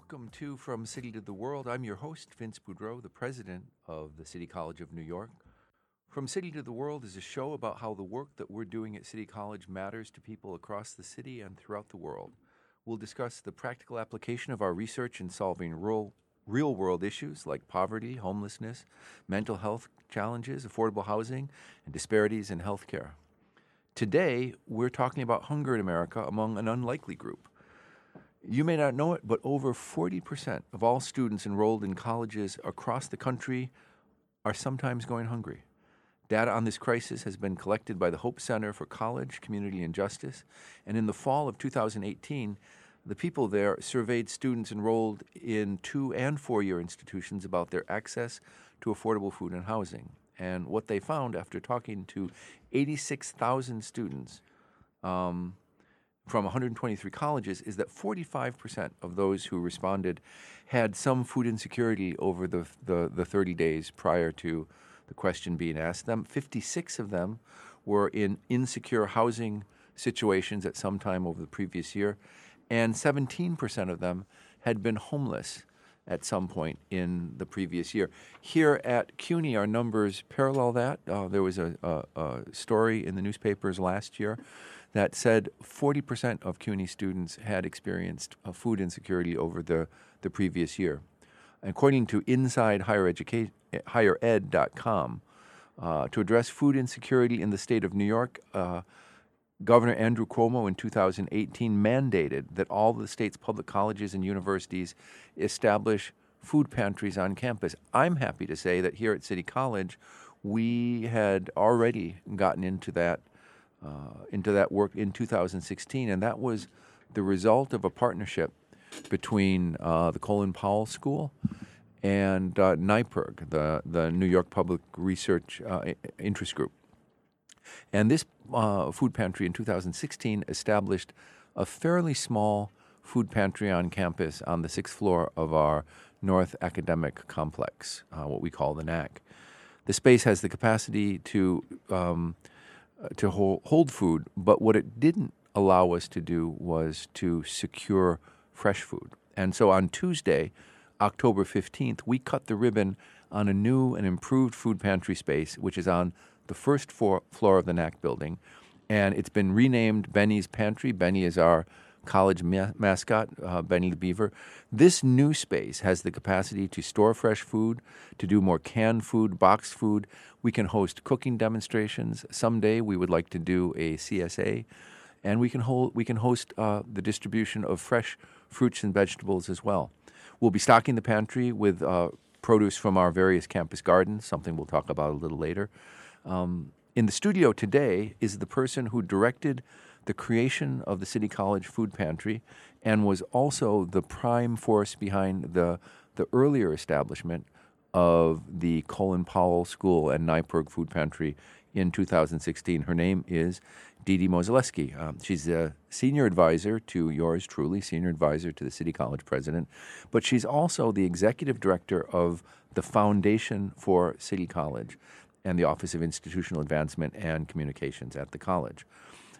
Welcome to From City to the World. I'm your host, Vince Boudreau, the president of the City College of New York. From City to the World is a show about how the work that we're doing at City College matters to people across the city and throughout the world. We'll discuss the practical application of our research in solving rural, real world issues like poverty, homelessness, mental health challenges, affordable housing, and disparities in healthcare. Today, we're talking about hunger in America among an unlikely group. You may not know it, but over 40% of all students enrolled in colleges across the country are sometimes going hungry. Data on this crisis has been collected by the Hope Center for College, Community, and Justice, and in the fall of 2018, the people there surveyed students enrolled in two and four year institutions about their access to affordable food and housing. And what they found after talking to 86,000 students um, from 123 colleges is that 45% of those who responded had some food insecurity over the, the, the 30 days prior to the question being asked them. 56 of them were in insecure housing situations at some time over the previous year, and 17% of them had been homeless at some point in the previous year. Here at CUNY, our numbers parallel that. Uh, there was a, a, a, story in the newspapers last year that said 40% of CUNY students had experienced food insecurity over the, the previous year. According to Inside Higher Education, HigherEd.com, uh, to address food insecurity in the state of New York, uh, Governor Andrew Cuomo in 2018 mandated that all the state's public colleges and universities establish food pantries on campus. I'm happy to say that here at City College, we had already gotten into that into that work in 2016, and that was the result of a partnership between uh, the Colin Powell School and uh, NYPIRG, the the New York Public Research uh, Interest Group. And this uh, food pantry in 2016 established a fairly small food pantry on campus on the sixth floor of our North Academic Complex, uh, what we call the NAC. The space has the capacity to um, uh, to hold, hold food, but what it didn't allow us to do was to secure fresh food. And so on Tuesday, October 15th, we cut the ribbon on a new and improved food pantry space, which is on the first floor, of the NAC building, and it's been renamed Benny's Pantry. Benny is our college ma- mascot, uh, Benny the Beaver. This new space has the capacity to store fresh food, to do more canned food, boxed food. We can host cooking demonstrations. Someday we would like to do a CSA, and we can hold we can host uh, the distribution of fresh fruits and vegetables as well. We'll be stocking the pantry with uh, produce from our various campus gardens, something we'll talk about a little later. Um, in the studio today is the person who directed the creation of the City College Food Pantry and was also the prime force behind the, the earlier establishment of the Colin Powell School and NYPIRG Food Pantry in 2016. Her name is Dee Mozeleski. Um, she's a senior advisor to yours truly, senior advisor to the City College president, but she's also the executive director of the Foundation for City College and the Office of Institutional Advancement and Communications at the college.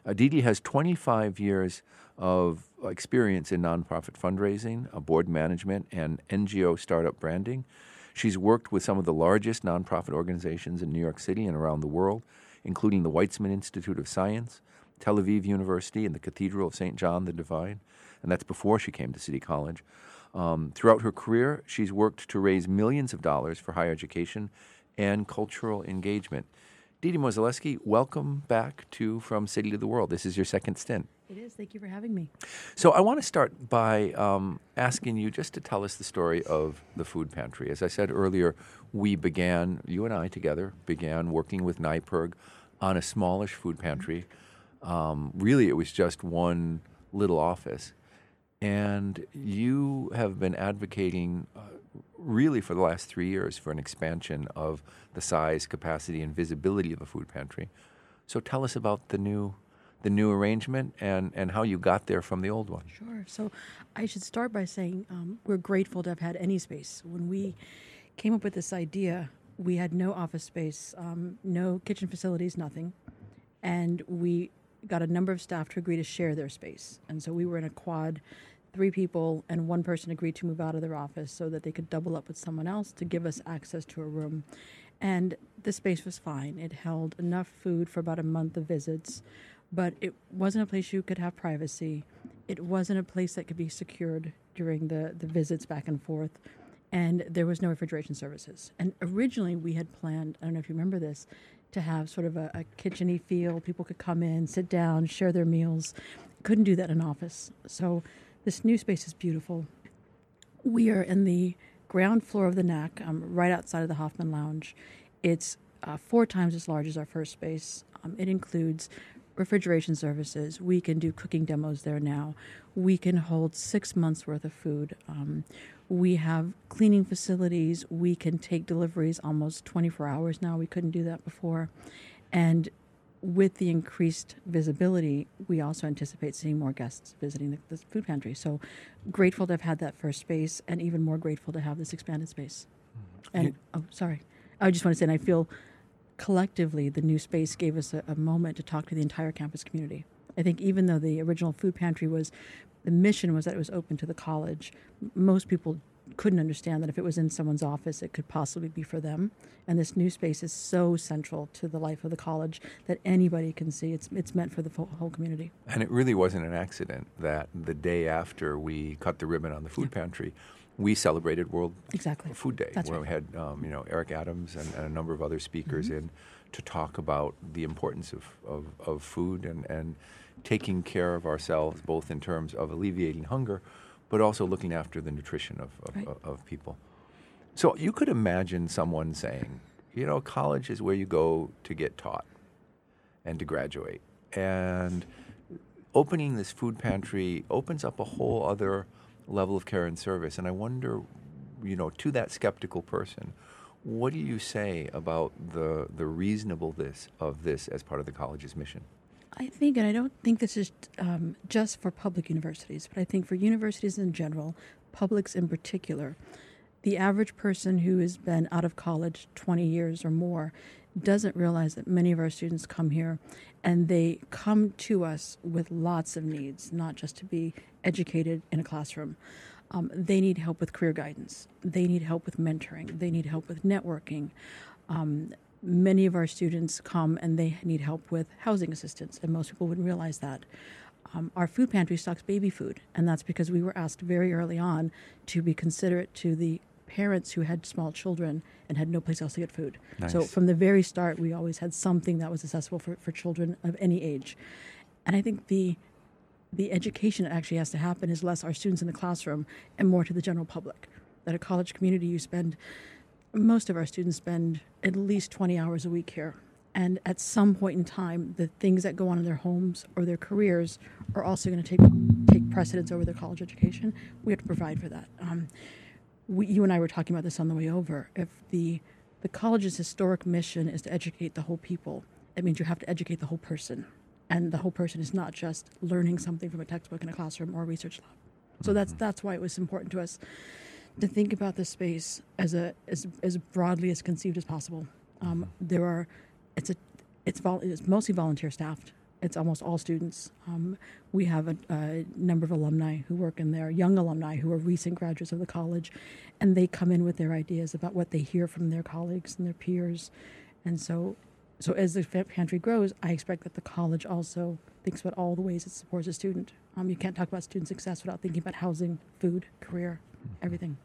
Uh, Dee Dee has 25 years of experience in nonprofit fundraising, uh, board management, and NGO startup branding. She's worked with some of the largest nonprofit organizations in New York City and around the world, including the Weizmann Institute of Science, Tel Aviv University, and the Cathedral of St. John the Divine. And that's before she came to City College. Um, throughout her career, she's worked to raise millions of dollars for higher education and cultural engagement. Dee Mozeleski, welcome back to From City to the World. This is your second stint. It is. Thank you for having me. So, I want to start by um, asking you just to tell us the story of the food pantry. As I said earlier, we began, you and I together, began working with NYPIRG on a smallish food pantry. Um, really, it was just one little office. And you have been advocating uh, really for the last three years for an expansion of the size, capacity, and visibility of a food pantry. So tell us about the new the new arrangement and, and how you got there from the old one. Sure. So I should start by saying um, we're grateful to have had any space. When we came up with this idea, we had no office space, um, no kitchen facilities, nothing. And we got a number of staff to agree to share their space. And so we were in a quad three people, and one person agreed to move out of their office so that they could double up with someone else to give us access to a room. And the space was fine. It held enough food for about a month of visits, but it wasn't a place you could have privacy. It wasn't a place that could be secured during the, the visits back and forth. And there was no refrigeration services. And originally, we had planned, I don't know if you remember this, to have sort of a, a kitcheny feel. People could come in, sit down, share their meals. Couldn't do that in office. So this new space is beautiful. We are in the ground floor of the NAC, um, right outside of the Hoffman Lounge. It's uh, four times as large as our first space. Um, it includes refrigeration services. We can do cooking demos there now. We can hold six months worth of food. Um, we have cleaning facilities. We can take deliveries almost 24 hours now. We couldn't do that before. And with the increased visibility, we also anticipate seeing more guests visiting the, the, food pantry. So grateful to have had that first space, and even more grateful to have this expanded space. Mm-hmm. And You- oh, sorry, I just want to say, and I feel collectively the new space gave us a, a moment to talk to the entire campus community. I think even though the original food pantry was, the mission was that it was open to the college. Most people couldn't understand that if it was in someone's office, it could possibly be for them. And this new space is so central to the life of the college that anybody can see. It's it's meant for the whole community. And it really wasn't an accident that the day after we cut the ribbon on the food pantry, we celebrated World Exactly. Food Day, That's where right. we had um, you know Eric Adams and, and a number of other speakers Mm-hmm. in to talk about the importance of, of, of food and, and taking care of ourselves, both in terms of alleviating hunger, but also looking after the nutrition of, of, Right. of, people. So you could imagine someone saying, you know, college is where you go to get taught and to graduate. And opening this food pantry opens up a whole other level of care and service. And I wonder, you know, to that skeptical person, what do you say about the the reasonableness of this as part of the college's mission? I think, and I don't think this is um, just for public universities, but I think for universities in general, publics in particular, the average person who has been out of college 20 years or more doesn't realize that many of our students come here and they come to us with lots of needs, not just to be educated in a classroom. Um, they need help with career guidance. They need help with mentoring. They need help with networking. Um, many of our students come and they need help with housing assistance, and most people wouldn't realize that. Um, our food pantry stocks baby food, and that's because we were asked very early on to be considerate to the parents who had small children and had no place else to get food. So from the very start, we always had something that was accessible for, for children of any age. And I think the the education that actually has to happen is less our students in the classroom and more to the general public. That a college community, you spend, most of our students spend at least 20 hours a week here. And at some point in time, the things that go on in their homes or their careers are also going to take take precedence over their college education. We have to provide for that. Um, we, you and I were talking about this on the way over. If the the college's historic mission is to educate the whole people, it means you have to educate the whole person, and the whole person is not just learning something from a textbook in a classroom or a research lab. So that's that's why it was important to us to think about this space as a as as broadly as conceived as possible. Um, there are it's a it's vol- it's mostly volunteer staffed. It's almost all students. Um, we have a, a number of alumni who work in there, young alumni who are recent graduates of the college, and they come in with their ideas about what they hear from their colleagues and their peers, and so. So as the pantry grows, I expect that the college also thinks about all the ways it supports a student. Um, you can't talk about student success without thinking about housing, food, career, everything.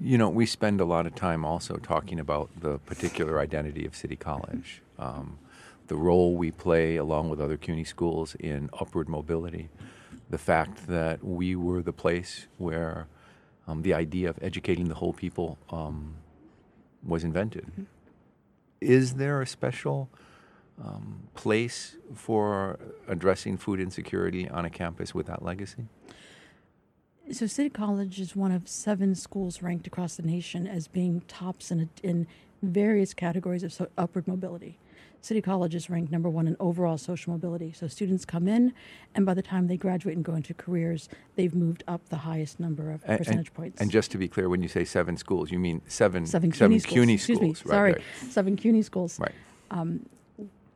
You know, we spend a lot of time also talking about the particular identity of City College, um, the role we play along with other CUNY schools in upward mobility, the fact that we were the place where um, the idea of educating the whole people um, was invented. Is there a special um, place for addressing food insecurity on a campus with that legacy? So, City College is one of seven schools ranked across the nation as being tops in, a, in various categories of so, upward mobility. City College is ranked number one in overall social mobility. So, students come in, and by the time they graduate and go into careers, they've moved up the highest number of And- percentage and, points. And just to be clear, when you say seven schools, you mean seven seven CUNY schools. CUNY Excuse me. right, Sorry, right, seven CUNY schools. right. Um,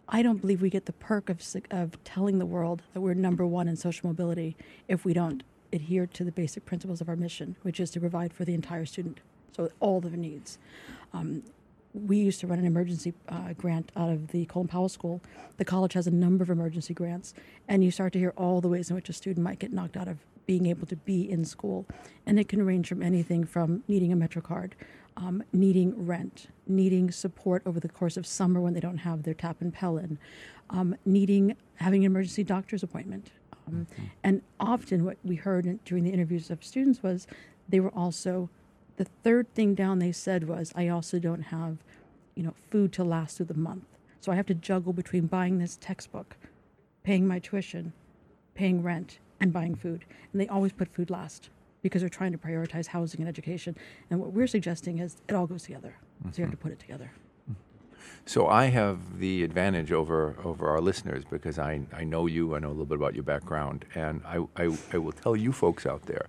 I don't believe we get the perk of, of telling the world that we're number one in social mobility if we don't adhere to the basic principles of our mission, which is to provide for the entire student, so all their needs. Um, we used to run an emergency uh, grant out of the Colin Powell School. The college has a number of emergency grants, and you start to hear all the ways in which a student might get knocked out of being able to be in school. And it can range from anything from needing a Metro card, um, needing rent, needing support over the course of summer when they don't have their TAP and Pell in, um, needing having an emergency doctor's appointment. Um, And often, what we heard in, during the interviews of students was they were also the third thing down they said was i also don't have you know food to last through the month. So i have to juggle between buying this textbook paying my tuition paying rent and buying food. And they always put food last because they're trying to prioritize housing and education. And what we're suggesting is it all goes together. So you have to put it together So I have the advantage over over our listeners because I, I know you, I know a little bit about your background, and I, I, I will tell you folks out there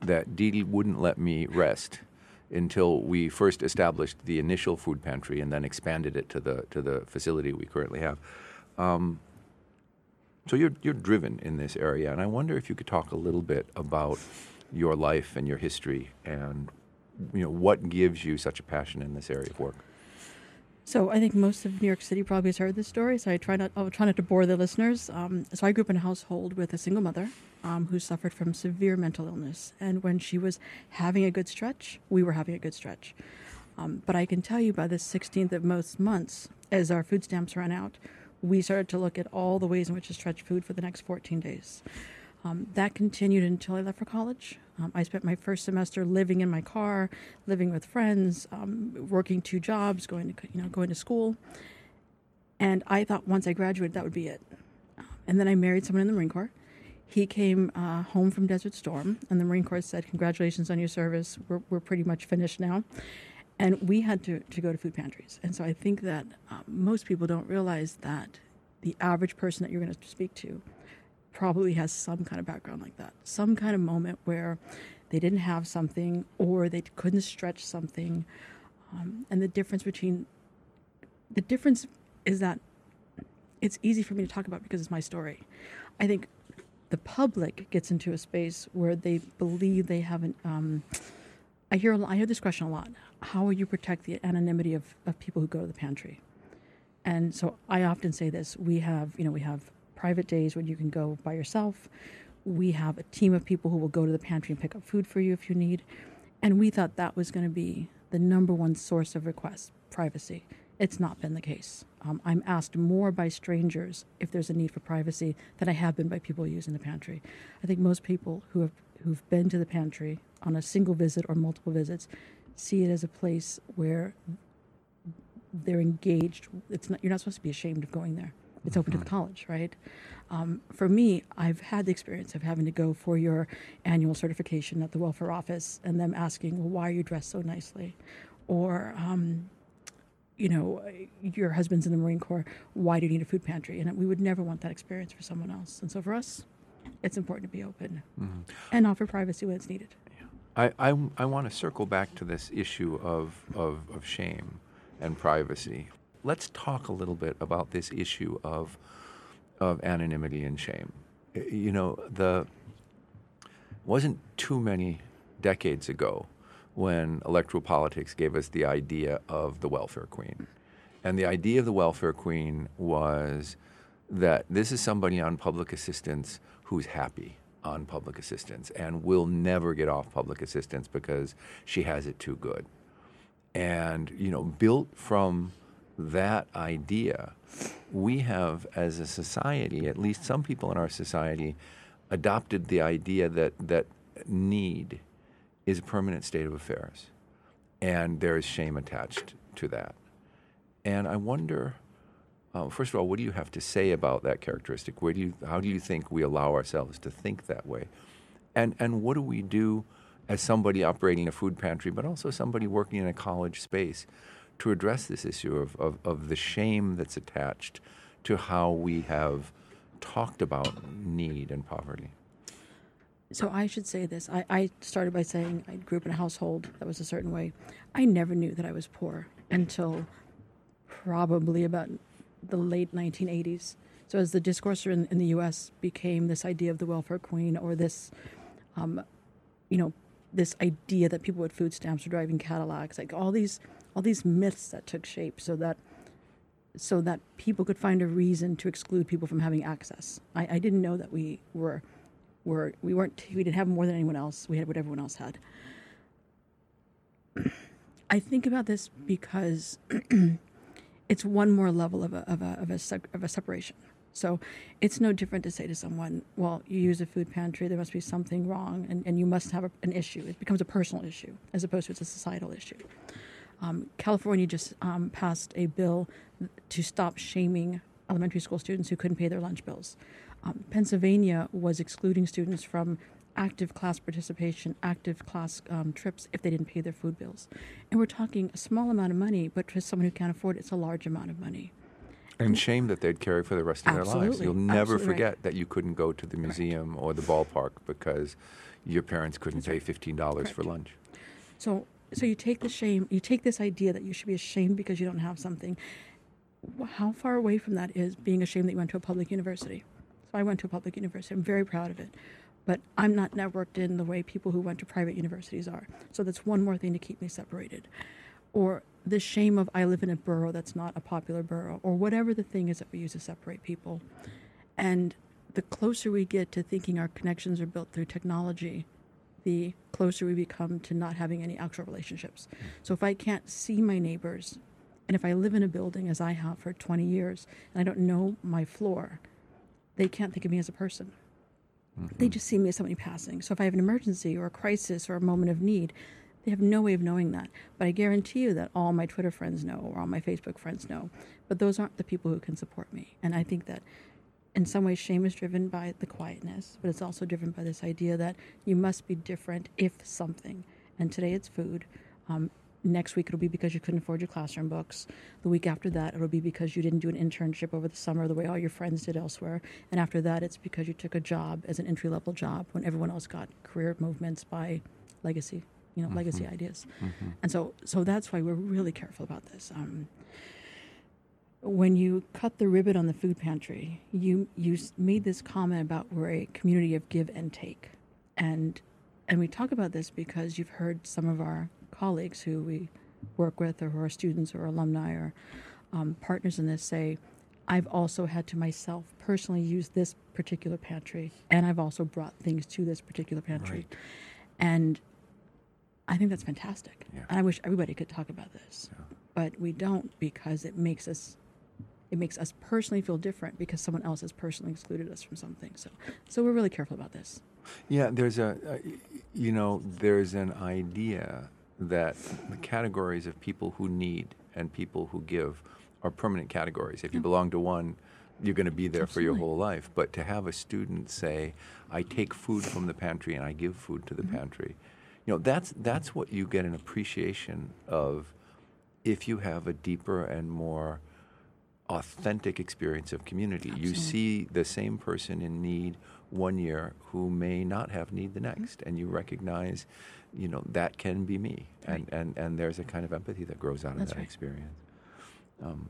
that Dee Dee wouldn't let me rest until we first established the initial food pantry and then expanded it to the to the facility we currently have. Um, so you're you're driven in this area, and I wonder if you could talk a little bit about your life and your history, and you know what gives you such a passion in this area of work. So I think most of New York City probably has heard this story. So I try not, I'll try not to bore the listeners. Um, so I grew up in a household with a single mother um, who suffered from severe mental illness, and when she was having a good stretch, we were having a good stretch. Um, but I can tell you by the 16th of most months, as our food stamps ran out, we started to look at all the ways in which to stretch food for the next 14 days. Um, that continued until I left for college. Um, I spent my first semester living in my car, living with friends, um, working two jobs, going to you know going to school. And I thought once I graduated, that would be it. And then I married someone in the Marine Corps. He came uh, home from Desert Storm, and the Marine Corps said, "Congratulations on your service. We're, we're pretty much finished now." And we had to, to go to food pantries. And so I think that um, most people don't realize that the average person that you're going to speak to probably has some kind of background like that, some kind of moment where they didn't have something or they couldn't stretch something. Um, and the difference between the difference is that it's easy for me to talk about because it's my story. I think the public gets into a space where they believe they haven't. Um, I hear I hear this question a lot. How will you protect the anonymity of, of people who go to the pantry? And so I often say this: we have, you know, we have private days when you can go by yourself. We have a team of people who will go to the pantry and pick up food for you if you need. And we thought that was going to be the number one source of requests privacy. It's not been the case. Um, I'm asked more by strangers if there's a need for privacy than I have been by people using the pantry. I think most people who have who've been to the pantry on a single visit or multiple visits see it as a place where they're engaged. It's not, you're not supposed to be ashamed of going there. It's open to the college, right? Um, for me, I've had the experience of having to go for your annual certification at the welfare office and them asking, well, why are you dressed so nicely? Or, um, you know, your husband's in the Marine Corps, why do you need a food pantry? And we would never want that experience for someone else. And so for us, it's important to be open and offer privacy when it's needed. I, I, I want to circle back to this issue of, of, of shame and privacy. Let's talk a little bit about this issue of, of anonymity and shame. You know, the wasn't too many decades ago when electoral politics gave us the idea of the welfare queen. And the idea of the welfare queen was that this is somebody on public assistance who's happy on public assistance and will never get off public assistance because she has it too good. And, you know, built from that idea, we have, as a society, at least some people in our society, adopted the idea that, that need is a permanent state of affairs. And there is shame attached to that. And I wonder, uh, first of all, what do you have to say about that characteristic? Where do you, how do you think we allow ourselves to think that way? And, and what do we do as somebody operating a food pantry, but also somebody working in a college space to address this issue of, of, of the shame that's attached to how we have talked about need and poverty? So I should say this. I, I started by saying I grew up in a household that was a certain way. I never knew that I was poor until probably about the late 1980s. So as the discourse in, in the U.S. became this idea of the welfare queen or this um, you know, this idea that people with food stamps are driving Cadillacs, like all these all these myths that took shape, so that so that people could find a reason to exclude people from having access. I, I didn't know that we were were we weren't we didn't have more than anyone else. We had what everyone else had. I think about this because it's one more level of a of a of a, of a separation. So it's no different to say to someone, well, you use a food pantry, there must be something wrong, and, and you must have a, an issue. It becomes a personal issue as opposed to it's a societal issue. Um, California just um, passed a bill to stop shaming elementary school students who couldn't pay their lunch bills. Um, Pennsylvania was excluding students from active class participation, active class um, trips if they didn't pay their food bills. And we're talking a small amount of money, but for someone who can't afford it, it's a large amount of money. And shame that they'd carry for the rest of their lives. Absolutely. You'll never Absolutely right. forget that you couldn't go to the museum or the ballpark because your parents couldn't pay fifteen dollars for lunch. So, so you take the shame, you take this idea that you should be ashamed because you don't have something. How far away from that is being ashamed that you went to a public university? So I went to a public university. I'm very proud of it, but I'm not networked in the way people who went to private universities are. So that's one more thing to keep me separated. Or the shame of I live in a borough that's not a popular borough, or whatever the thing is that we use to separate people. And the closer we get to thinking our connections are built through technology, the closer we become to not having any actual relationships. So if I can't see my neighbors, and if I live in a building as I have for 20 years, and I don't know my floor, they can't think of me as a person. They mm-hmm. just see me as somebody passing. So if I have an emergency or a crisis or a moment of need, they have no way of knowing that. But I guarantee you that all my Twitter friends know or all my Facebook friends know. But those aren't the people who can support me. And I think that in some ways shame is driven by the quietness, but it's also driven by this idea that you must be different if something. And today it's food. Um, next week it'll be because you couldn't afford your classroom books. The week after that it'll be because you didn't do an internship over the summer the way all your friends did elsewhere. And after that it's because you took a job as an entry level job when everyone else got career movements by legacy, you know, legacy ideas. And so, so that's why we're really careful about this. Um, when you cut the ribbon on the food pantry, you you made this comment about we're a community of give and take, and and we talk about this because you've heard some of our colleagues who we work with, or who are students or alumni or um, partners in this, say, I've also had to myself personally use this particular pantry, and I've also brought things to this particular pantry, Right. and I think that's fantastic. Yeah. And I wish everybody could talk about this, but we don't because it makes us it makes us personally feel different because someone else has personally excluded us from something. So, so we're really careful about this. Yeah, there's a, uh, you know, there's an idea that the categories of people who need and people who give are permanent categories. If you belong to one, you're going to be there for your whole life. But to have a student say, "I take food from the pantry and I give food to the Mm-hmm. pantry," you know, that's that's what you get an appreciation of if you have a deeper and more authentic experience of community. You see the same person in need one year who may not have need the Mm-hmm. next, and you recognize, you know, that can be me, and and and there's a kind of empathy that grows out of That's that right. experience. Um,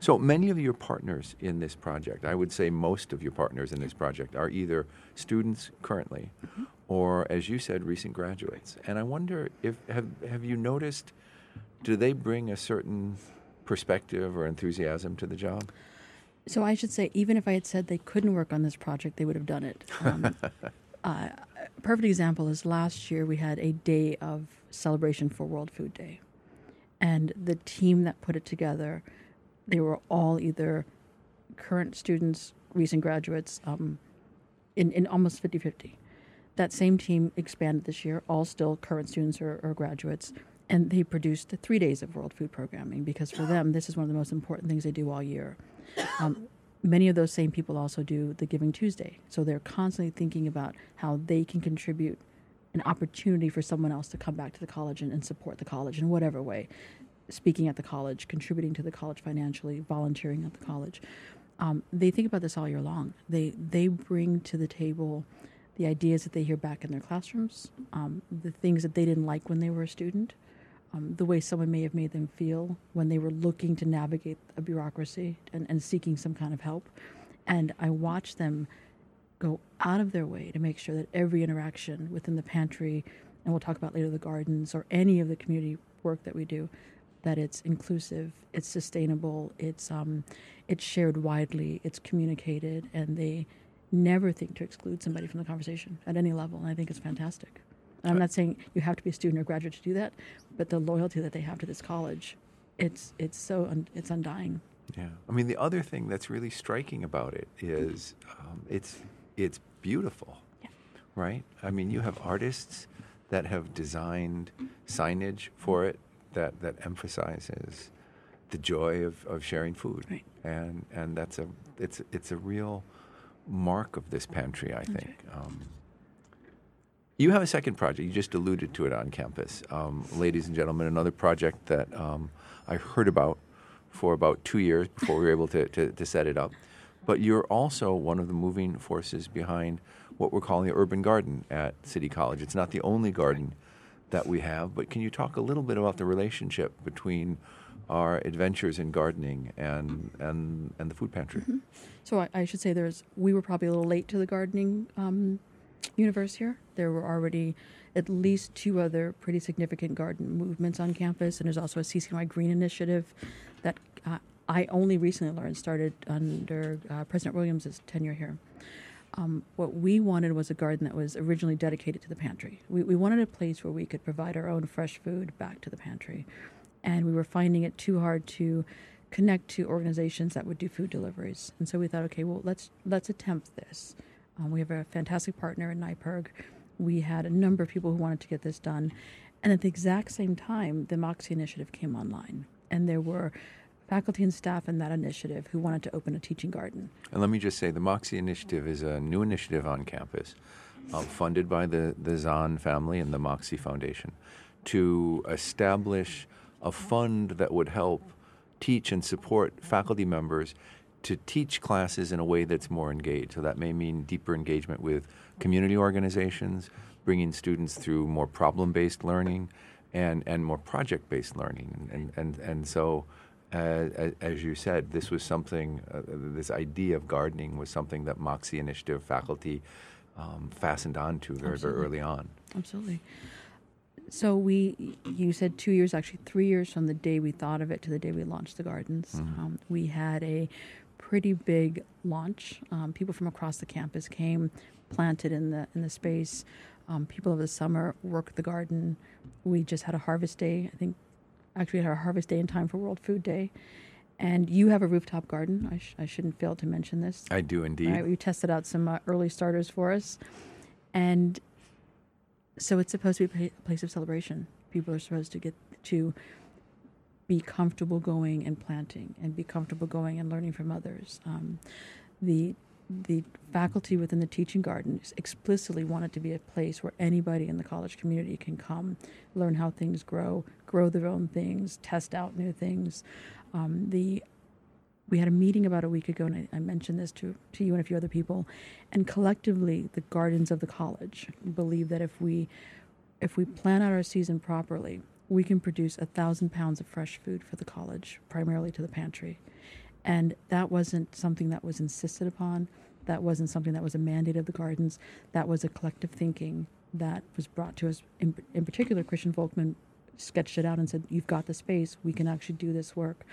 so many of your partners in this project, I would say most of your partners in this project, are either students currently, Mm-hmm. or as you said, recent graduates. And I wonder if have have you noticed, do they bring a certain perspective or enthusiasm to the job? So I should say, even if I had said they couldn't work on this project, they would have done it. Um, uh, perfect example is last year we had a day of celebration for World Food Day, and the team that put it together, they were all either current students, recent graduates, um, in, in almost 50-50. That same team expanded this year, all still current students or, or graduates, and they produced three days of World Food Programming because for them, this is one of the most important things they do all year. Um, many of those same people also do the Giving Tuesday. So they're constantly thinking about how they can contribute an opportunity for someone else to come back to the college and, and support the college in whatever way. Speaking at the college, contributing to the college financially, volunteering at the college. Um, they think about this all year long. They they bring to the table the ideas that they hear back in their classrooms, um, the things that they didn't like when they were a student, um, the way someone may have made them feel when they were looking to navigate a bureaucracy and, and seeking some kind of help. And I watch them go out of their way to make sure that every interaction within the pantry, and we'll talk about later the gardens or any of the community work that we do, that it's inclusive, it's sustainable, it's um, it's shared widely, it's communicated, and they never think to exclude somebody from the conversation at any level. And I think it's fantastic. I'm not saying you have to be a student or graduate to do that, but the loyalty that they have to this college, it's it's so un, it's undying. Yeah, I mean the other thing that's really striking about it is um, it's it's beautiful, Yeah. right? I mean you have artists that have designed signage for it that that emphasizes the joy of, of sharing food, Right. and and that's a it's it's a real mark of this pantry, I think. Um, you have a second project. You just alluded to it on campus, um, ladies and gentlemen. Another project that um, I heard about for about two years before we were able to, to, to set it up. But you're also one of the moving forces behind what we're calling the urban garden at City College. It's not the only garden that we have, but can you talk a little bit about the relationship between our adventures in gardening and and, and the food pantry? So I, I should say there's we were probably a little late to the gardening um, universe here. There were already at least two other pretty significant garden movements on campus, and there's also a CCNY Green Initiative that uh, I only recently learned started under uh, President Williams' tenure here. Um, what we wanted was a garden that was originally dedicated to the pantry. We, we wanted a place where we could provide our own fresh food back to the pantry. And we were finding it too hard to connect to organizations that would do food deliveries. And so we thought, okay, well, let's, let's attempt this. Um, we have a fantastic partner in NYPIRG. We had a number of people who wanted to get this done. And at the exact same time, the Moxie Initiative came online. And there were faculty and staff in that initiative who wanted to open a teaching garden. And let me just say, the Moxie Initiative is a new initiative on campus, uh, funded by the, the Zahn family and the Moxie Foundation, to establish a fund that would help teach and support faculty members to teach classes in a way that's more engaged. So that may mean deeper engagement with community organizations, bringing students through more problem-based learning, and and more project-based learning. And and and so, uh, as, you said, this was something. Uh, this idea of gardening was something that Moxie Initiative faculty um, fastened onto very very early on. Absolutely. So we, you said two years, actually three years from the day we thought of it to the day we launched the gardens. Um, we had a pretty big launch. Um, people from across the campus came, planted in the in the space. Um, people over the summer worked the garden. We just had a harvest day. I think actually had our harvest day in time for World Food Day. And you have a rooftop garden. I, sh- I shouldn't fail to mention this. I do indeed. Right, we tested out some uh, early starters for us, and so it's supposed to be a place of celebration. People are supposed to get to be comfortable going and planting, and be comfortable going and learning from others. Um, the the faculty within the teaching gardens explicitly wanted to be a place where anybody in the college community can come, learn how things grow, grow their own things, test out new things. Um, the we had a meeting about a week ago, and I, I mentioned this to, to you and a few other people. And collectively, the gardens of the college believe that if we if we plan out our season properly, we can produce a thousand pounds of fresh food for the college, primarily to the pantry. And that wasn't something that was insisted upon. That wasn't something that was a mandate of the gardens. That was a collective thinking that was brought to us. In, in particular, Christian Volkman sketched it out and said, "You've got the space. We can actually do this work."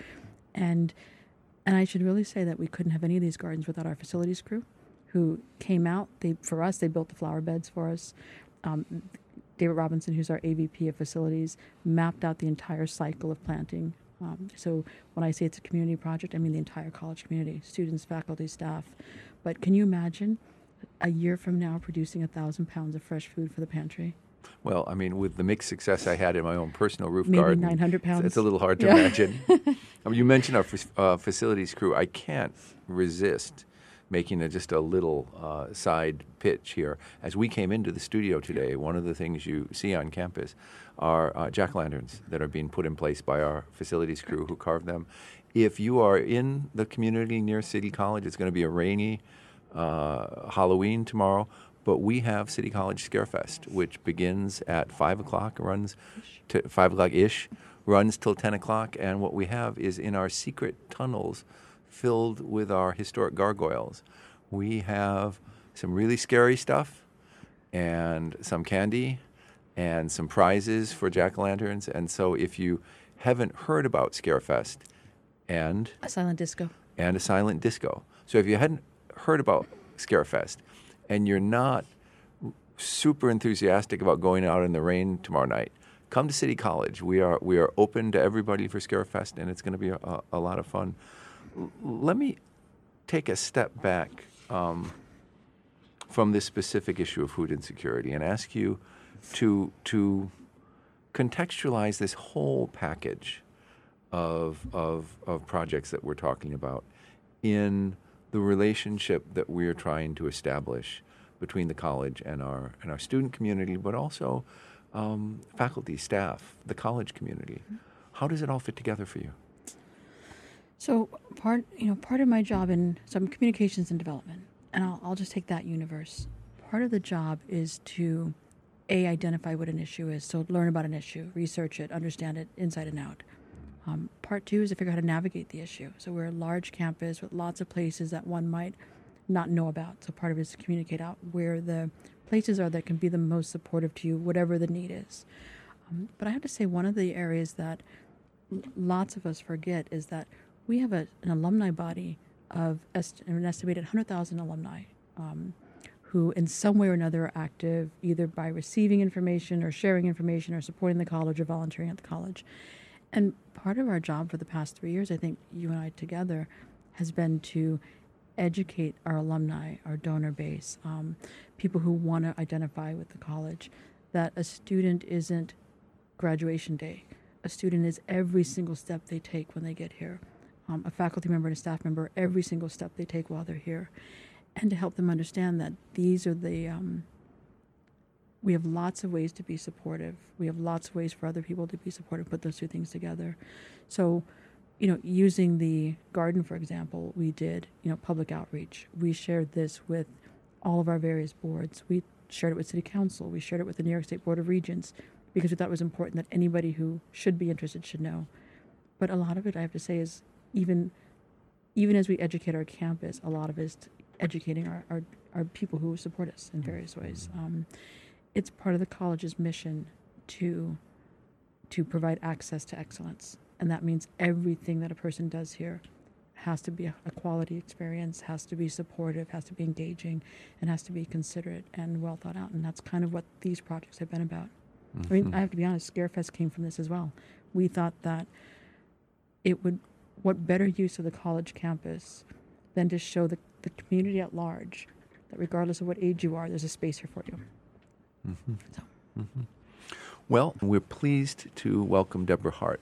And and I should really say that we couldn't have any of these gardens without our facilities crew, who came out. They for us, they built the flower beds for us. Um, David Robinson, who's our AVP of facilities, mapped out the entire cycle of planting. Um, so when I say it's a community project, I mean the entire college community, students, faculty, staff. But can you imagine a year from now producing a thousand pounds of fresh food for the pantry? Well, I mean, with the mixed success I had in my own personal roof Maybe garden, 900 it's- pounds. It's a little hard to Yeah. imagine. I mean, you mentioned our uh, facilities crew. I can't resist making a, just a little uh, side pitch here. As we came into the studio today, one of the things you see on campus are uh, jack lanterns that are being put in place by our facilities crew who carve them. If you are in the community near City College, it's going to be a rainy uh, Halloween tomorrow. But we have City College Scarefest, which begins at five o'clock, runs to five o'clock ish, runs till ten o'clock, and what we have is in our secret tunnels, filled with our historic gargoyles, we have some really scary stuff, and some candy, and some prizes for jack o' lanterns. And so, if you haven't heard about Scarefest, and A silent disco. and a silent disco. So if you hadn't heard about Scarefest and you're not super enthusiastic about going out in the rain tomorrow night, come to City College. We are we are open to everybody for Scarefest, and it's going to be a, a, a lot of fun. Let me take a step back um, from this specific issue of food insecurity and ask you to to contextualize this whole package of, of, of projects that we're talking about in the relationship that we're trying to establish between the college and our, and our student community, but also um, faculty, staff, the college community. How does it all fit together for you? So part, you know, part of my job in some communications and development, and I'll, I'll just take that universe. Part of the job is to a identify what an issue is, so learn about an issue, research it, understand it inside and out. Um, part two is to figure out how to navigate the issue. So we're a large campus with lots of places that one might not know about. So part of it is to communicate out where the places are that can be the most supportive to you, whatever the need is. Um, but I have to say, one of the areas that lots of us forget is that we have a, an alumni body of est- an estimated 100,000 alumni um, who, in some way or another, are active either by receiving information or sharing information or supporting the college or volunteering at the college. And part of our job for the past three years, I think you and I together, has been to educate our alumni, our donor base, um, people who want to identify with the college, that a student isn't graduation day. A student is every single step they take when they get here. Um, a faculty member and a staff member, every single step they take while they're here. And to help them understand that these are the, um, we have lots of ways to be supportive. We have lots of ways for other people to be supportive, put those two things together. So, you know, using the garden, for example, we did, you know, public outreach. We shared this with all of our various boards. We shared it with City Council. We shared it with the New York State Board of Regents because we thought it was important that anybody who should be interested should know. But a lot of it, I have to say, is even even as we educate our campus, a lot of it is educating our, our, our people who support us in various ways. Um, it's part of the college's mission to to provide access to excellence, and that means everything that a person does here has to be a, a quality experience, has to be supportive, has to be engaging, and has to be considerate and well thought out. And that's kind of what these projects have been about. I mean, I have to be honest, Scarefest came from this as well. We thought that it would, what better use of the college campus than to show the, the community at large that regardless of what age you are, there's a space here for you. Mm-hmm. So, mm-hmm. Well, we're pleased to welcome Deborah Hart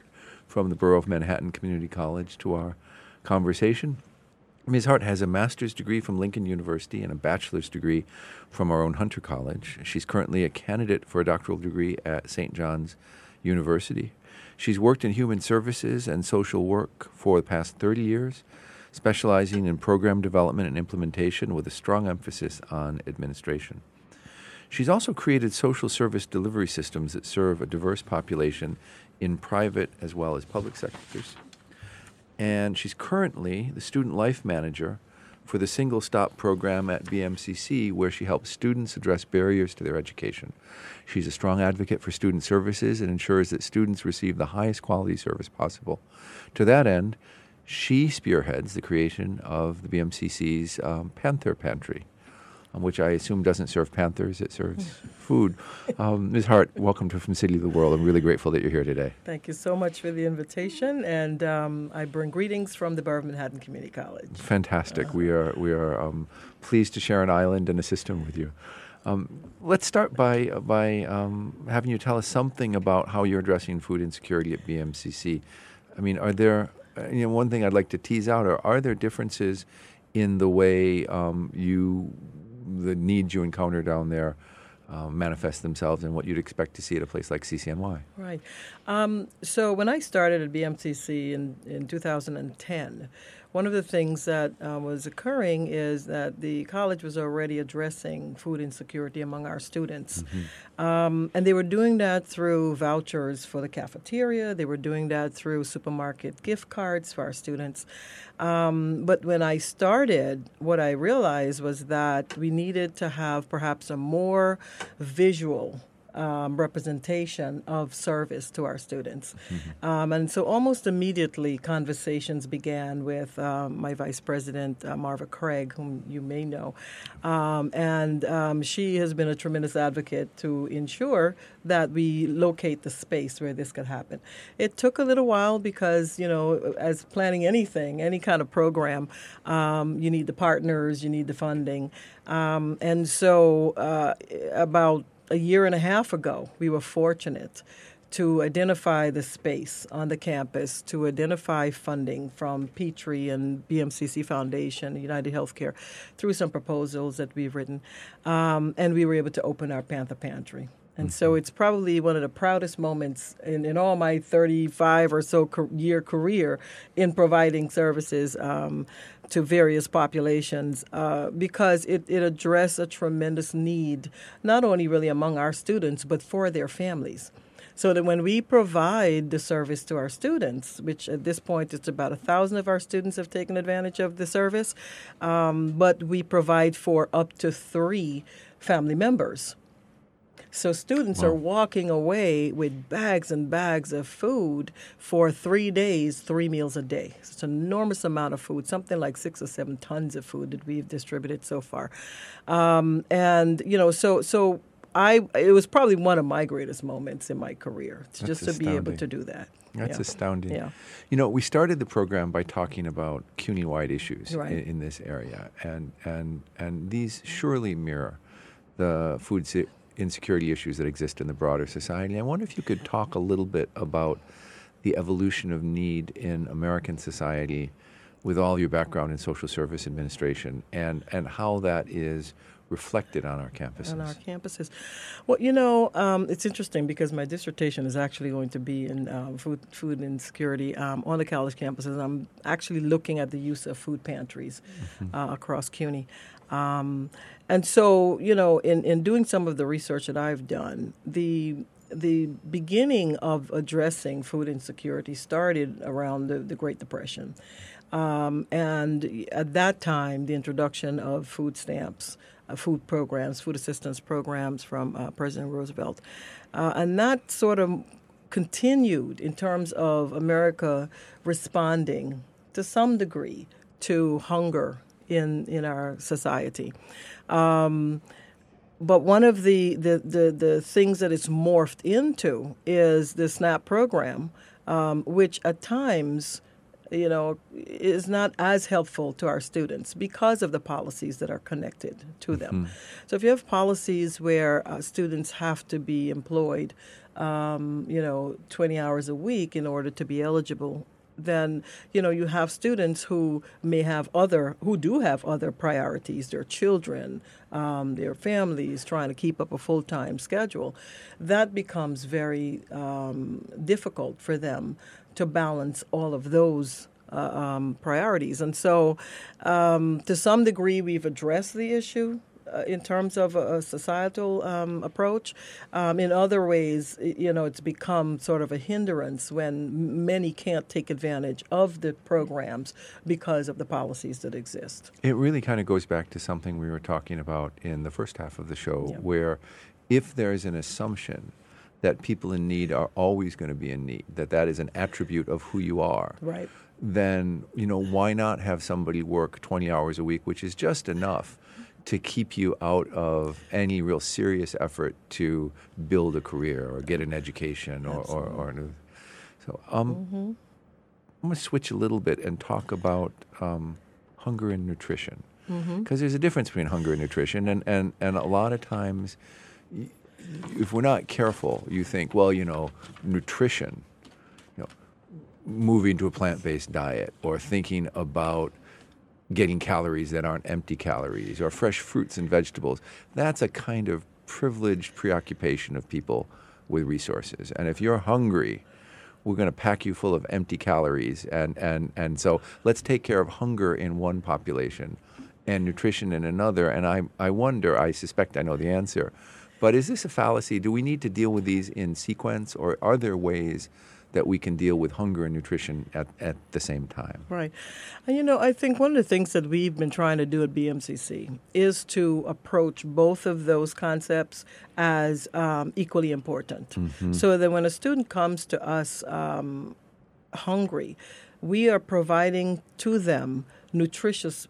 from the Borough of Manhattan Community College to our conversation. Ms. Hart has a master's degree from Lincoln University and a bachelor's degree from our own Hunter College. She's currently a candidate for a doctoral degree at St. John's University. She's worked in human services and social work for the past 30 years, specializing in program development and implementation with a strong emphasis on administration. She's also created social service delivery systems that serve a diverse population in private as well as public sectors. And she's currently the student life manager for the single stop program at BMCC, where she helps students address barriers to their education. She's a strong advocate for student services and ensures that students receive the highest quality service possible. To that end, she spearheads the creation of the BMCC's um, Panther Pantry, um, which I assume doesn't serve panthers, it serves food. Um, Ms. Hart, welcome to From City to the World. I'm really grateful that you're here today. Thank you so much for the invitation, and um, I bring greetings from the Borough of Manhattan Community College. Fantastic. We are we are um, pleased to share an island and a system with you. Um, let's start by by um, having you tell us something about how you're addressing food insecurity at BMCC. I mean, are there you know one thing I'd like to tease out are are there differences in the way um, you the needs you encounter down there um, manifest themselves and what you'd expect to see at a place like CCNY? Right. Um, so when I started at BMCC in, in 2010, one of the things that uh, was occurring is that the college was already addressing food insecurity among our students. Mm-hmm. Um, and they were doing that through vouchers for the cafeteria, they were doing that through supermarket gift cards for our students. Um, but when I started, what I realized was that we needed to have perhaps a more visual um, representation of service to our students. Mm-hmm. Um, and so almost immediately, conversations began with um, my vice president, uh, Marva Craig, whom you may know. Um, and um, she has been a tremendous advocate to ensure that we locate the space where this could happen. It took a little while because, you know, as planning anything, any kind of program, um, you need the partners, you need the funding. and so uh, about a year and a half ago, we were fortunate to identify the space on the campus, to identify funding from Petrie and BMCC Foundation, United Healthcare, through some proposals that we've written. Um, and we were able to open our Panther Pantry. And so mm-hmm. it's probably one of the proudest moments in, in all my 35 or so year career in providing services um, to various populations uh, because it, it addressed a tremendous need, not only really among our students, but for their families. So that when we provide the service to our students, which at this point it's about a thousand of our students have taken advantage of the service, um, but we provide for up to three family members. So students wow. are walking away with bags and bags of food for three days, three meals a day. It's an enormous amount of food, something like six or seven tons of food that we've distributed so far. Um, and you know, so so I it was probably one of my greatest moments in my career to just to astounding. be able to do that. That's yeah. astounding. Yeah. You know, we started the program by talking about CUNY-wide issues right. in, in, this area, and and and these surely mirror the food insecurity issues that exist in the broader society. I wonder if you could talk a little bit about the evolution of need in American society with all your background in social service administration and, and how that is reflected on our campuses. On our campuses. Well, you know, um, it's interesting because my dissertation is actually going to be in uh, food, food insecurity um, on the college campuses. I'm actually looking at the use of food pantries mm-hmm. uh, across CUNY. Um, and so, you know, in, in doing some of the research that I've done, the the beginning of addressing food insecurity started around the, the Great Depression. Um, and at that time, the introduction of food stamps, uh, food programs, food assistance programs from uh, President Roosevelt. Uh, and that sort of continued in terms of America responding to some degree to hunger in, in our society. Um, but one of the, the, the, the, things that it's morphed into is the SNAP program, um, which at times, you know, is not as helpful to our students because of the policies that are connected to them. Mm-hmm. So if you have policies where uh, students have to be employed, um, you know, 20 hours a week in order to be eligible then you know you have students who may have other who do have other priorities their children um, their families trying to keep up a full-time schedule. That becomes very um, difficult for them to balance all of those uh, um, priorities. And so um, to some degree we've addressed the issue in terms of a, a societal um, approach. Um, in other ways, you know, it's become sort of a hindrance when many can't take advantage of the programs because of the policies that exist. It really kind of goes back to something we were talking about in the first half of the show, yeah. where if there's an assumption that people in need are always going to be in need, that that is an attribute of who you are. Right. Then, you know, why not have somebody work 20 hours a week, which is just enough to keep you out of any real serious effort to build a career or get an education or, or, or new. So um, mm-hmm. I'm going to switch a little bit and talk about um, hunger and nutrition. Because mm-hmm. there's a difference between hunger and nutrition. And, and, and a lot of times, if we're not careful, you think, well, you know, nutrition, you know, moving to a plant based diet or thinking about getting calories that aren't empty calories or fresh fruits and vegetables. That's a kind of privileged preoccupation of people with resources. And if you're hungry, we're going to pack you full of empty calories, and and and so let's take care of hunger in one population, and nutrition in another. And I I wonder, I suspect I know the answer, but is this a fallacy? Do we need to deal with these in sequence, or are there ways? That we can deal with hunger and nutrition at, at the same time. Right. And you know, I think one of the things that we've been trying to do at BMCC is to approach both of those concepts as um, equally important. Mm-hmm. So that when a student comes to us um, hungry, we are providing to them nutritious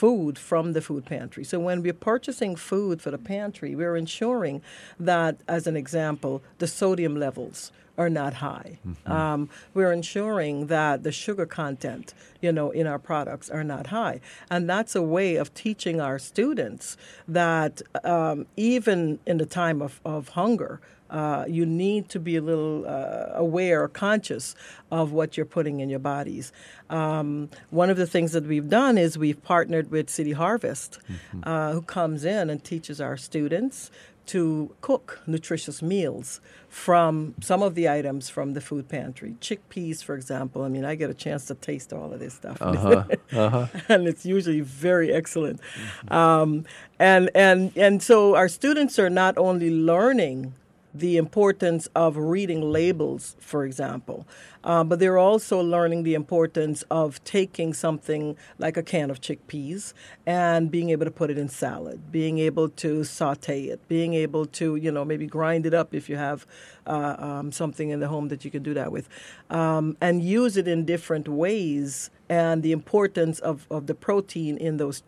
food from the food pantry. So when we're purchasing food for the pantry, we're ensuring that, as an example, the sodium levels are not high. Mm-hmm. Um, we're ensuring that the sugar content, you know, in our products are not high, and that's a way of teaching our students that um, even in the time of, of hunger. Uh, you need to be a little uh, aware or conscious of what you're putting in your bodies. Um, one of the things that we've done is we've partnered with City Harvest, mm-hmm. uh, who comes in and teaches our students to cook nutritious meals from some of the items from the food pantry. Chickpeas, for example. I mean, I get a chance to taste all of this stuff, uh-huh. Uh-huh. and it's usually very excellent. Mm-hmm. Um, and and and so our students are not only learning the importance of reading labels, for example. Uh, but they're also learning the importance of taking something like a can of chickpeas and being able to put it in salad, being able to saute it, being able to, you know, maybe grind it up if you have uh, um, something in the home that you can do that with, um, and use it in different ways. And the importance of, of the protein in those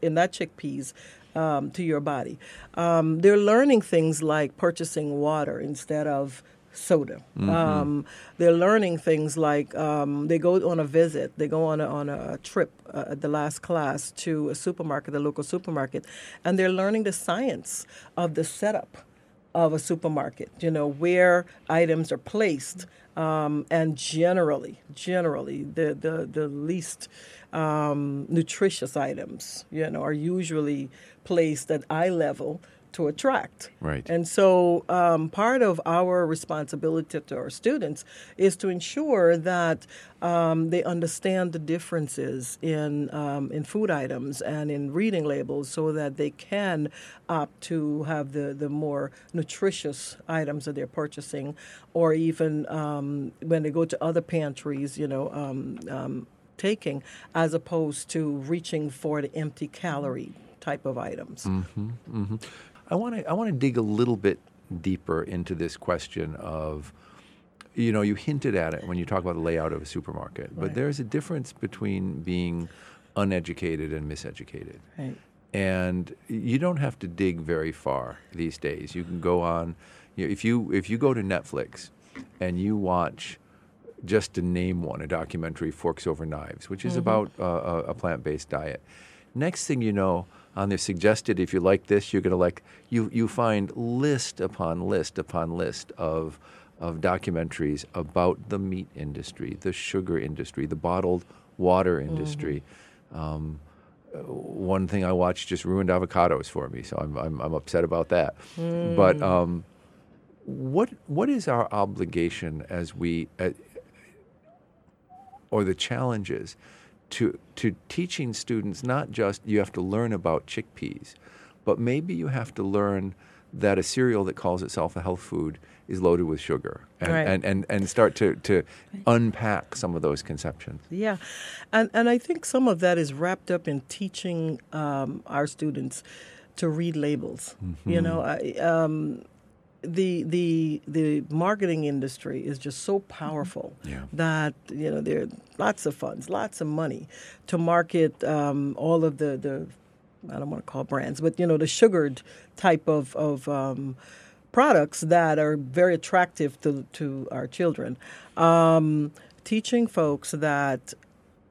in that chickpeas um, to your body. Um, they're learning things like purchasing water instead of soda. Mm-hmm. Um, they're learning things like um, they go on a visit, they go on a, on a trip uh, at the last class to a supermarket, the local supermarket, and they're learning the science of the setup of a supermarket. You know where items are placed, um, and generally, generally the the the least um, nutritious items, you know, are usually placed at eye level to attract. Right. And so um, part of our responsibility to our students is to ensure that um, they understand the differences in um, in food items and in reading labels, so that they can opt to have the the more nutritious items that they're purchasing, or even um, when they go to other pantries, you know um, um, taking as opposed to reaching for the empty calorie type of items. Mm-hmm, mm-hmm. I want to I want to dig a little bit deeper into this question of you know you hinted at it when you talk about the layout of a supermarket, right. but there's a difference between being uneducated and miseducated. Right. And you don't have to dig very far these days. You can go on you know, if you if you go to Netflix and you watch just to name one, a documentary, Forks Over Knives, which is mm-hmm. about uh, a plant-based diet. Next thing you know, on there suggested if you like this, you're going to like you. You find list upon list upon list of of documentaries about the meat industry, the sugar industry, the bottled water mm-hmm. industry. Mm-hmm. Um, one thing I watched just ruined avocados for me, so I'm I'm, I'm upset about that. Mm. But um, what what is our obligation as we, uh, or the challenges to to teaching students not just you have to learn about chickpeas, but maybe you have to learn that a cereal that calls itself a health food is loaded with sugar and, right. and, and, and start to, to unpack some of those conceptions. Yeah, and, and I think some of that is wrapped up in teaching um, our students to read labels. Mm-hmm. You know, I, um, the the the marketing industry is just so powerful yeah. that you know there are lots of funds, lots of money to market um, all of the the I don't want to call brands, but you know the sugared type of of um, products that are very attractive to to our children. Um, teaching folks that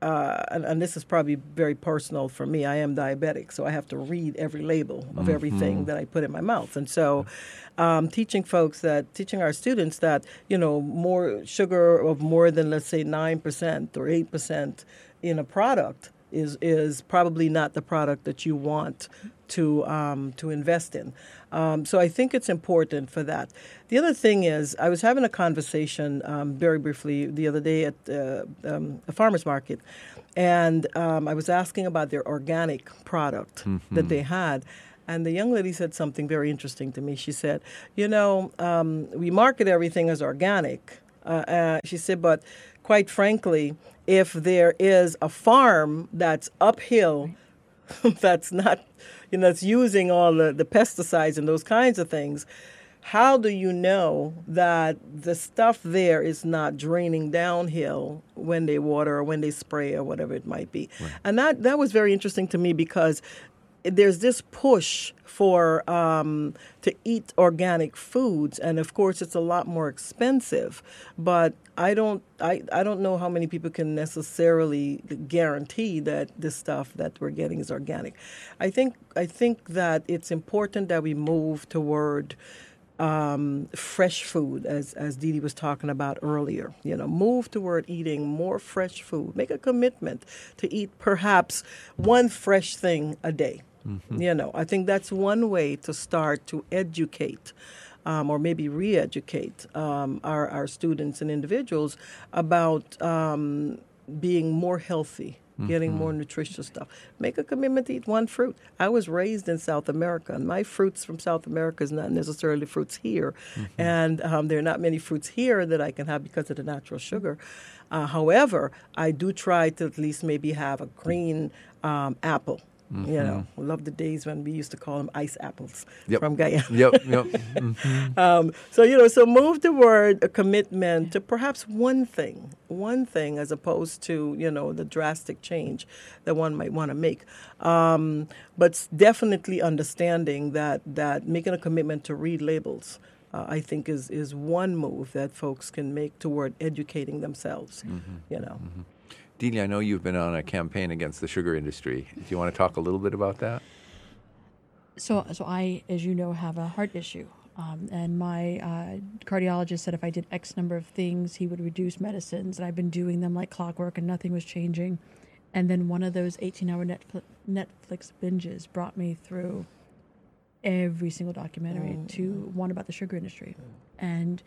uh, and, and, this is probably very personal for me. I am diabetic, so I have to read every label of mm-hmm. everything that I put in my mouth. And so, um, teaching folks that, teaching our students that, you know, more sugar of more than, let's say, 9% or 8% in a product is, is probably not the product that you want to um, to invest in. Um, so I think it's important for that. The other thing is, I was having a conversation um, very briefly the other day at uh, um, a farmers market, and um, I was asking about their organic product that they had. And the young lady said something very interesting to me. She said, You know, um, we market everything as organic. Uh, uh, she said, But quite frankly, if there is a farm that's uphill, that's not, you know, that's using all the, the pesticides and those kinds of things, how do you know that the stuff there is not draining downhill when they water or when they spray or whatever it might be? And that, that was very interesting to me because there's this push for um, to eat organic foods, and of course, it's a lot more expensive. But I don't, I, I don't know how many people can necessarily guarantee that this stuff that we're getting is organic. I think, I think that it's important that we move toward um, fresh food, as as Dee was talking about earlier. You know, move toward eating more fresh food. Make a commitment to eat perhaps one fresh thing a day. You know, I think that's one way to start to educate. Um, or maybe re-educate um, our, our students and individuals about um, being more healthy, getting more nutritious stuff. Make a commitment to eat one fruit. I was raised in South America, and my fruits from South America is not necessarily fruits here, and um, there are not many fruits here that I can have because of the natural sugar. Uh, however, I do try to at least maybe have a green um, apple. You know, love the days when we used to call them ice apples Yep. from Guyana. Yep, yep. Mhm. Um, so you know, so move toward a commitment to perhaps one thing, one thing, as opposed to you know the drastic change that one might want to make. Um, but definitely understanding that that making a commitment to read labels. Uh, I think is is one move that folks can make toward educating themselves. You know, Deanie, I know you've been on a campaign against the sugar industry. Do you want to talk a little bit about that? So, so I, as you know, have a heart issue. Um, and my uh, cardiologist said if I did X number of things, he would reduce medicines. And I've been doing them like clockwork, and nothing was changing. And then one of those 18-hour Netflix, Netflix binges brought me through every single documentary to one about the sugar industry, and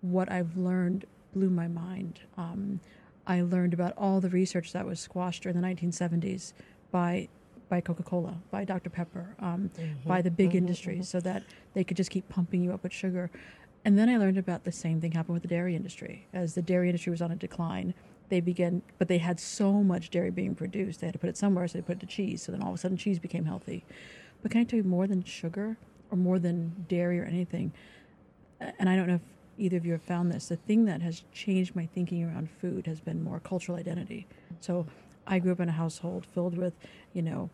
what I've learned blew my mind. Um, I learned about all the research that was squashed during the 1970s by by Coca-Cola, by Dr. Pepper, um, mm-hmm, by the big mm-hmm, industries, mm-hmm. so that they could just keep pumping you up with sugar. And then I learned about the same thing happened with the dairy industry. As the dairy industry was on a decline, they began, but they had so much dairy being produced, they had to put it somewhere, so they put it to cheese. So then all of a sudden, cheese became healthy. But can I tell you more than sugar or more than dairy or anything? and I don't know if either of you have found this, the thing that has changed my thinking around food has been more cultural identity. So I grew up in a household filled with, you know,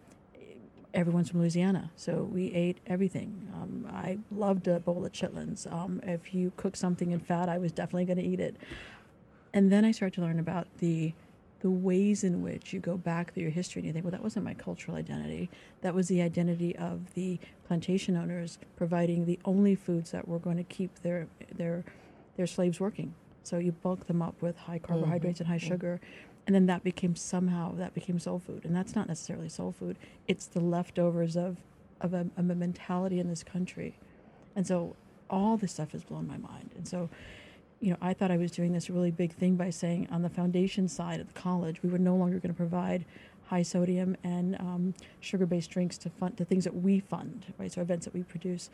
everyone's from Louisiana, so we ate everything. Um, I loved a bowl of chitlins. Um, if you cook something in fat, I was definitely going to eat it. And then I started to learn about the the ways in which you go back through your history and you think, well, that wasn't my cultural identity. That was the identity of the plantation owners providing the only foods that were going to keep their their their slaves working. So you bulk them up with high carbohydrates and high mm-hmm. sugar, and then that became somehow that became soul food, and that's not necessarily soul food. It's the leftovers of of a, of a mentality in this country, and so all this stuff has blown my mind. And so you know, I thought I was doing this really big thing by saying on the foundation side of the college, we were no longer going to provide high sodium and um, sugar-based drinks to fund the things that we fund, right? So events that we produce.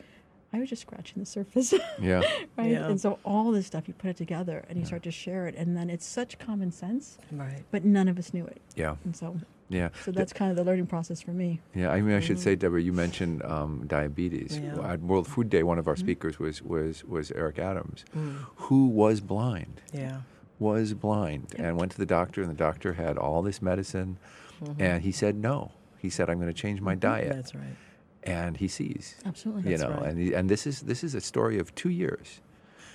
I was just scratching the surface, Yeah. right? Yeah. And so all this stuff, you put it together and you start to share it, and then it's such common sense, right. but none of us knew it. Yeah. And so, Yeah. so that's kind of the learning process for me. Yeah, I mean, I should say, mm-hmm. Deborah, you mentioned um, diabetes. Yeah. At World Food Day, one of our mm-hmm. speakers was, was, was Eric Adams, mm. who was blind, Yeah. was blind, and went to the doctor, and the doctor had all this medicine, mm-hmm. and he said no. He said, "I'm going to change my diet," That's right. and he sees. Absolutely. You That's know, right. and he, and this is this is a story of two years,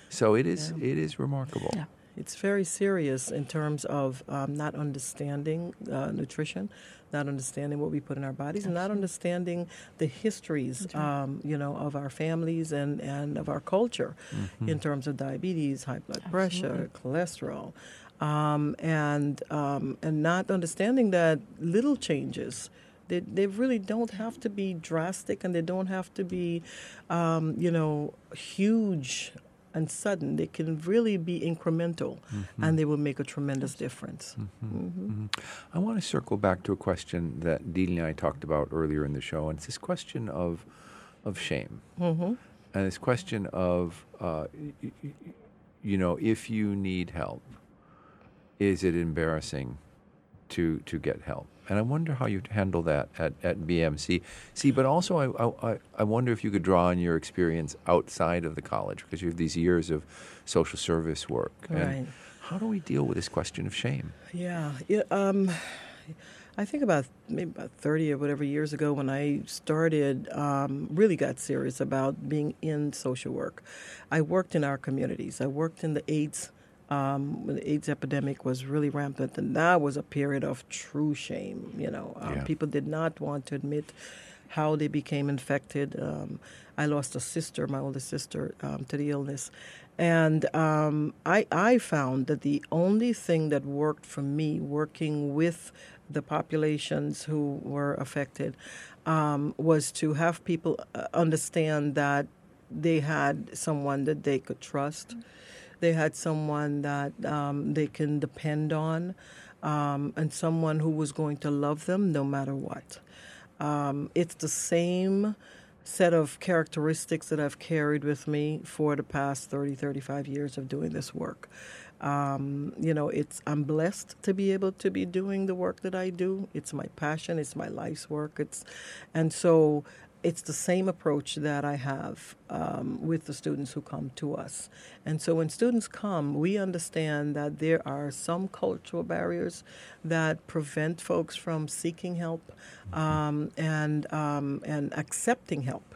so it is Yeah. it is remarkable. Yeah. It's very serious in terms of um, not understanding uh, nutrition, not understanding what we put in our bodies, and not understanding the histories, right. um, you know, of our families and, and of our culture Mm-hmm. in terms of diabetes, high blood pressure, cholesterol, um, and um, and not understanding that little changes They, they really don't have to be drastic and they don't have to be, um, you know, huge and sudden. They can really be incremental and they will make a tremendous difference. Mm-hmm. I want to circle back to a question that Dee and I talked about earlier in the show, and it's this question of, of shame. Mm-hmm. And this question of, uh, y- y- you know, if you need help, is it embarrassing to to get help? And I wonder how you handle that at, at BMC. See, but also I, I, I wonder if you could draw on your experience outside of the college because you have these years of social service work. Right. And how do we deal with this question of shame? Yeah. yeah um, I think about maybe about 30 or whatever years ago when I started, um, really got serious about being in social work. I worked in our communities. I worked in the AIDS um, when the AIDS epidemic was really rampant, and that was a period of true shame. You know, um, Yeah. people did not want to admit how they became infected. Um, I lost a sister, my oldest sister, um, to the illness, and um, I I found that the only thing that worked for me, working with the populations who were affected, um, was to have people uh, understand that they had someone that they could trust. They had someone that um, they can depend on, um, and someone who was going to love them no matter what. Um, it's the same set of characteristics that I've carried with me for the past 30, 35 years of doing this work. Um, you know, it's I'm blessed to be able to be doing the work that I do. It's my passion. It's my life's work. It's, and so it's the same approach that I have um, with the students who come to us. And so when students come, we understand that there are some cultural barriers that prevent folks from seeking help um, and um, and accepting help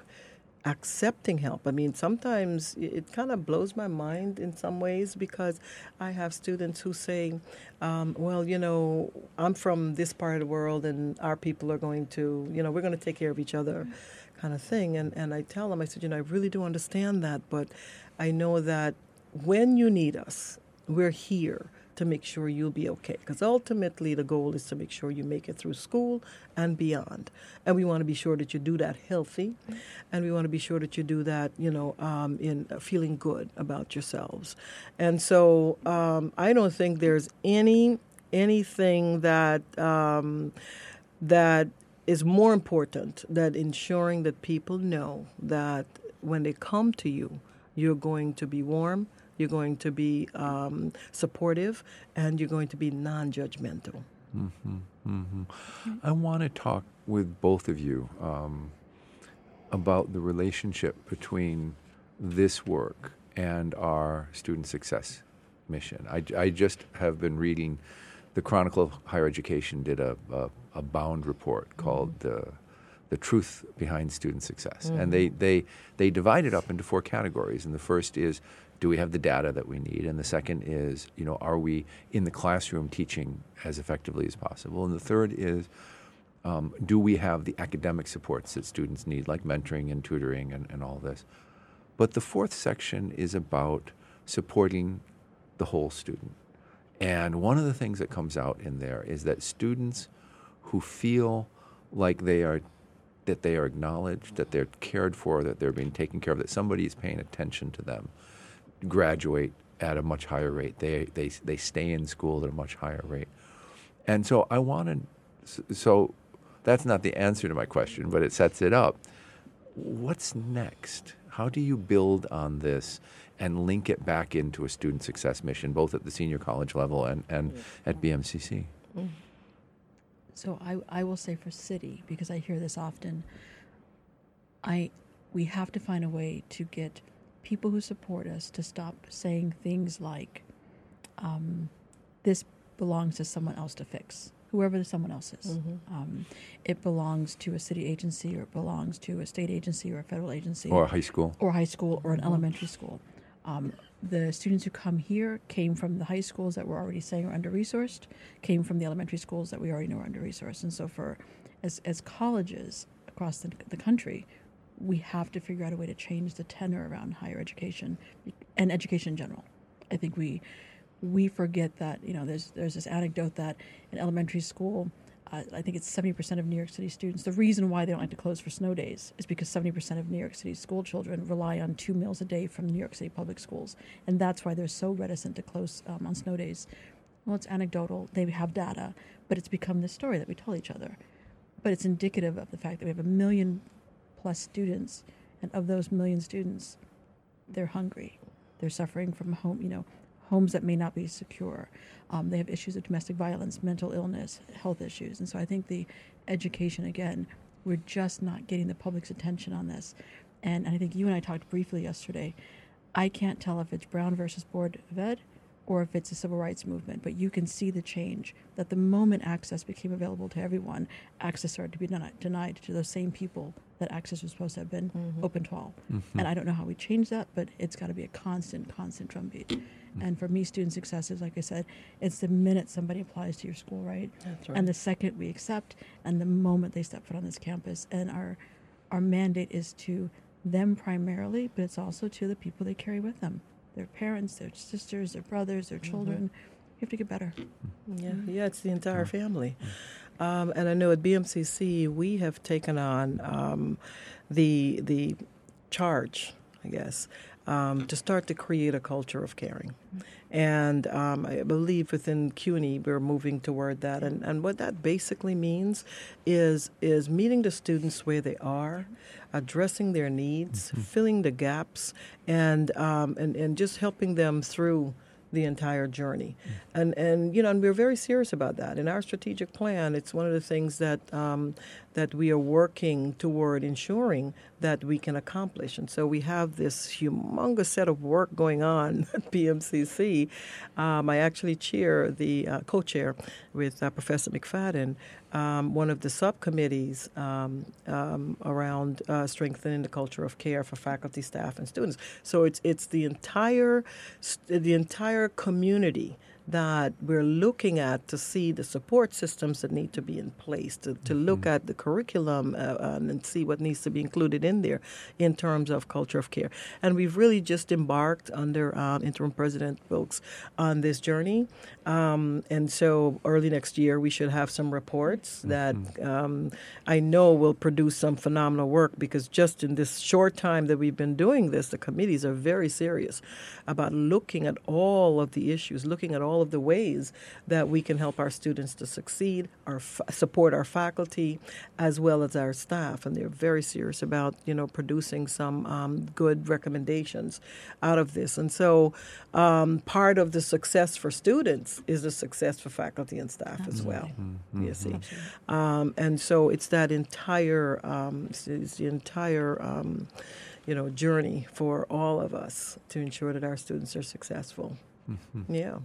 accepting help. I mean, sometimes it- kind of blows my mind in some ways because I have students who say, um, well, you know, I'm from this part of the world and our people are going to, you know, we're going to take care of each other kind of thing. And, and I tell them, I said, you know, I really do understand that, but I know that when you need us, we're here to make sure you'll be okay. Because ultimately, the goal is to make sure you make it through school and beyond. And we want to be sure that you do that healthy, and we want to be sure that you do that, you know, um, in uh, feeling good about yourselves. And so, um, I don't think there's any anything that um, that is more important than ensuring that people know that when they come to you, you're going to be warm, you're going to be um, supportive, and you're going to be non judgmental. I want to talk with both of you um, about the relationship between this work and our student success mission. I, I just have been reading, the Chronicle of Higher Education did a, a, a bound report called the, the Truth Behind Student Success. And they, they, they divide it up into four categories. And the first is, do we have the data that we need? And the second is, you know, are we in the classroom teaching as effectively as possible? And the third is, um, do we have the academic supports that students need, like mentoring and tutoring and, and all this? But the fourth section is about supporting the whole student. And one of the things that comes out in there is that students who feel like they are that they are acknowledged, that they're cared for, that they're being taken care of, that somebody is paying attention to them, graduate at a much higher rate. They they they stay in school at a much higher rate. And so I wanted so that's not the answer to my question, but it sets it up. What's next? How do you build on this and link it back into a student success mission, both at the senior college level and, and mm-hmm. at BMCC? Mm-hmm. So I, I will say for city because I hear this often. I we have to find a way to get people who support us to stop saying things like, um, "This belongs to someone else to fix." Whoever the someone else is, um, it belongs to a city agency, or it belongs to a state agency, or a federal agency, Or a high school? or high school or an elementary school. Um, the students who come here came from the high schools that we're already saying are under resourced, came from the elementary schools that we already know are under resourced. And so, for as, as colleges across the, the country, we have to figure out a way to change the tenor around higher education and education in general. I think we we forget that you know there's there's this anecdote that in elementary school uh, I think it's 70% of New York City students. The reason why they don't like to close for snow days is because 70% of New York City school children rely on two meals a day from New York City public schools. And that's why they're so reticent to close um, on snow days. Well, it's anecdotal, they have data, but it's become this story that we tell each other. But it's indicative of the fact that we have a million plus students, and of those million students, they're hungry. They're suffering from home, you know, homes that may not be secure. Um, they have issues of domestic violence, mental illness, health issues. And so I think the education, again, we're just not getting the public's attention on this. And I think you and I talked briefly yesterday. I can't tell if it's Brown versus Board of Ed or if it's a civil rights movement, but you can see the change that the moment access became available to everyone, access started to be denied to those same people that access was supposed to have been mm-hmm. open to all. Mm-hmm. And I don't know how we change that, but it's got to be a constant, constant drumbeat. Mm-hmm. And for me, student success is, like I said, it's the minute somebody applies to your school, right? That's right. And the second we accept, and the moment they step foot on this campus. And our, our mandate is to them primarily, but it's also to the people they carry with them their parents, their sisters, their brothers, their mm-hmm. children. Mm-hmm. You have to get better. Yeah, yeah, it's the entire family. Um, and I know at BMCC we have taken on um, the the charge, I guess, um, to start to create a culture of caring. And um, I believe within CUNY we're moving toward that. And, and what that basically means is is meeting the students where they are, addressing their needs, mm-hmm. filling the gaps, and, um, and and just helping them through the entire journey. And and you know, and we're very serious about that. In our strategic plan, it's one of the things that um, that we are working toward ensuring that we can accomplish. And so we have this humongous set of work going on at BMCC. Um, I actually chair the uh, co-chair with uh, Professor McFadden um, one of the subcommittees um, um, around uh, strengthening the culture of care for faculty, staff, and students. So it's it's the entire the entire community that we're looking at to see the support systems that need to be in place, to, to mm-hmm. look at the curriculum uh, and see what needs to be included in there in terms of culture of care. And we've really just embarked under uh, Interim President Wilks on this journey. Um, and so early next year, we should have some reports mm-hmm. that um, I know will produce some phenomenal work because just in this short time that we've been doing this, the committees are very serious about looking at all of the issues, looking at all all of the ways that we can help our students to succeed, our f- support our faculty, as well as our staff. And they're very serious about you know producing some um, good recommendations out of this. And so um, part of the success for students is the success for faculty and staff Absolutely. as well. Mm-hmm. You see, um, and so it's that entire um, it's, it's the entire um, you know journey for all of us to ensure that our students are successful. Mm-hmm. Yeah.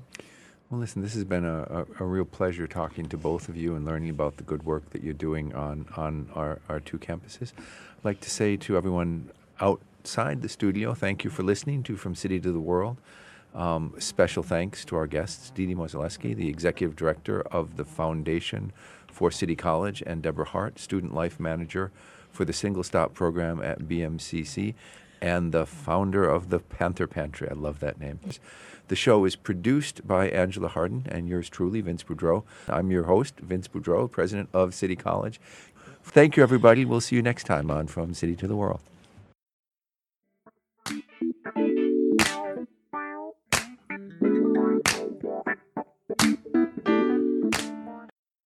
Well, listen, this has been a, a, a, real pleasure talking to both of you and learning about the good work that you're doing on, on our, our two campuses. I'd like to say to everyone outside the studio, thank you for listening to From City to the World. Um, special thanks to our guests, Dee Mozeleski, the Executive Director of the Foundation for City College, and Deborah Hart, Student Life Manager for the Single Stop Program at BMCC, and the founder of the Panther Pantry. I love that name. The show is produced by Angela Harden and yours truly, Vince Boudreau. I'm your host, Vince Boudreau, president of City College. Thank you, everybody. We'll see you next time on From City to the World.